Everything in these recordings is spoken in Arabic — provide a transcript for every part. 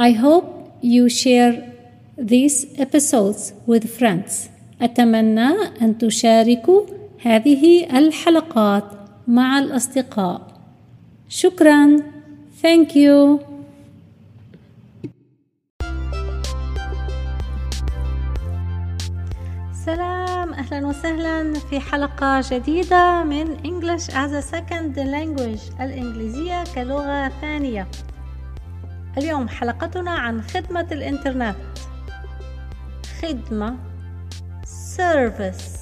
I hope you share these episodes with friends. أتمنى أن تشاركوا هذه الحلقات مع الأصدقاء. شكرا. Thank you. سلام أهلا وسهلا في حلقة جديدة من English as a Second Language الإنجليزية كلغة ثانية اليوم حلقتنا عن خدمة الإنترنت خدمة service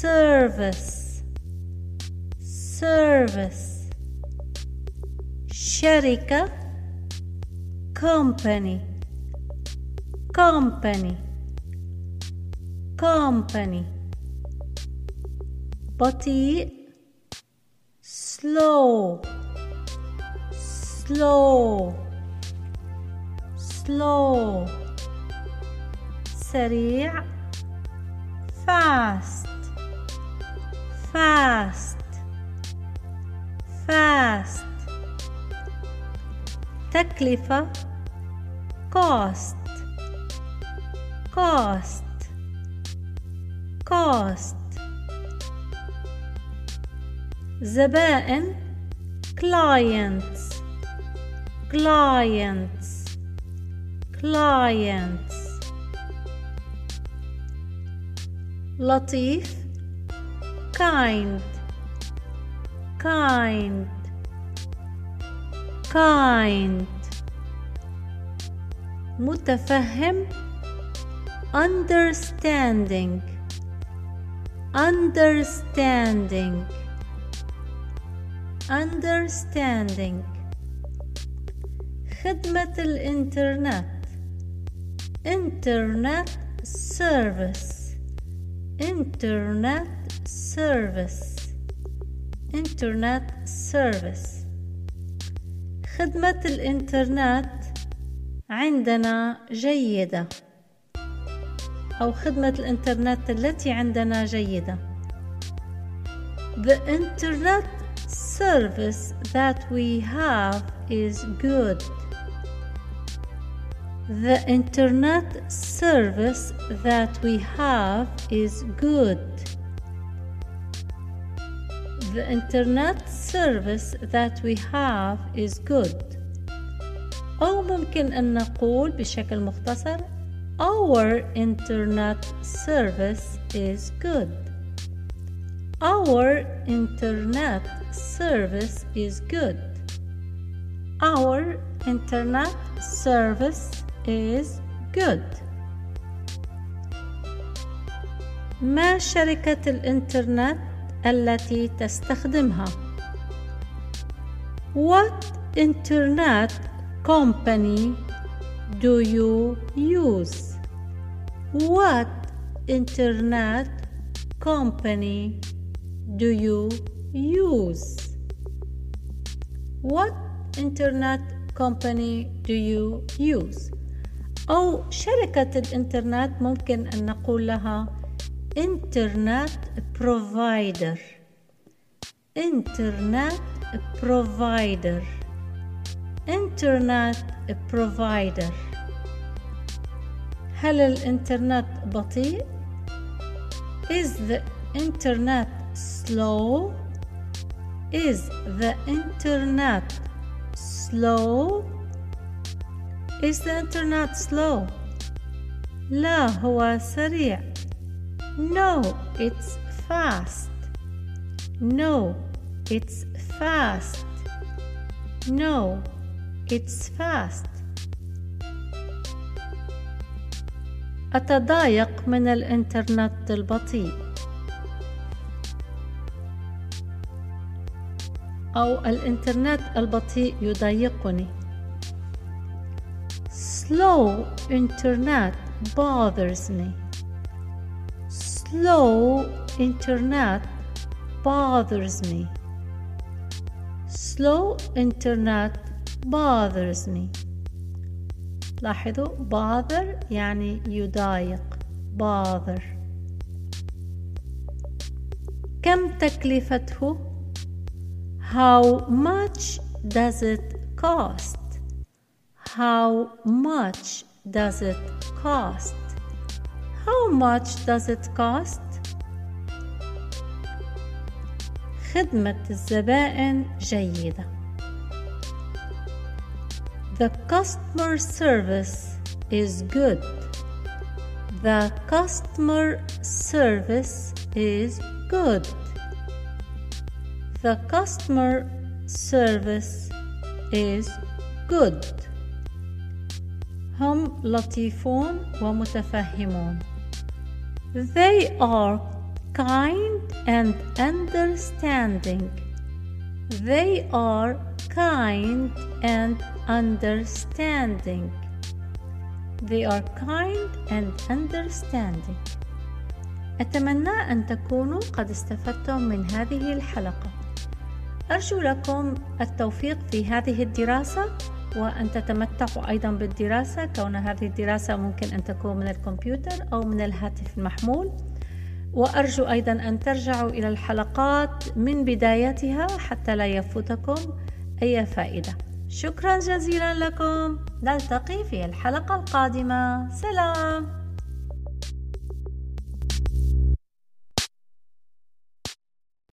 service service شركة company company company بطيء slow slow slow سريع fast fast fast تكلفة cost cost cost زبائن clients clients clients لطيف kind kind kind متفهم understanding understanding understanding خدمة الإنترنت internet service internet service internet service خدمة الإنترنت عندنا جيدة أو خدمة الإنترنت التي عندنا جيدة The internet service that we have is good The internet service that we have is good. The internet service that we have is good. أو ممكن أن نقول بشكل مختصر Our internet service is good. Our internet service is good. Our internet service is good. ما شركة الإنترنت التي تستخدمها؟ What internet company do you use? What internet company do you use? What internet company do you use? أو شركة الإنترنت ممكن أن نقول لها internet provider internet provider internet provider هل الإنترنت بطيء؟ Is the internet slow? Is the internet slow? Is the internet slow? لا هو سريع. No, it's fast. No, it's fast. No, it's fast. أتضايق من الإنترنت البطيء. أو الإنترنت البطيء يضايقني. Slow internet bothers me. Slow internet bothers me. Slow internet bothers me. لاحظوا bother يعني يضايق bother كم تكلفته How much does it cost How much does it cost? How much does it cost? خدمة الزبائن جيدة. The customer service is good. The customer service is good. The customer service is good. هم لطيفون ومتفهمون. They are kind and understanding. They are kind and understanding. They are kind and understanding. أتمنى أن تكونوا قد استفدتم من هذه الحلقة. أرجو لكم التوفيق في هذه الدراسة وأن تتمتعوا أيضا بالدراسة. كون هذه الدراسة ممكن أن تكون من الكمبيوتر أو من الهاتف المحمول. وأرجو أيضا أن ترجعوا إلى الحلقات من بدايتها حتى لا يفوتكم أي فائدة. شكرا جزيلا لكم. نلتقي في الحلقة القادمة. سلام.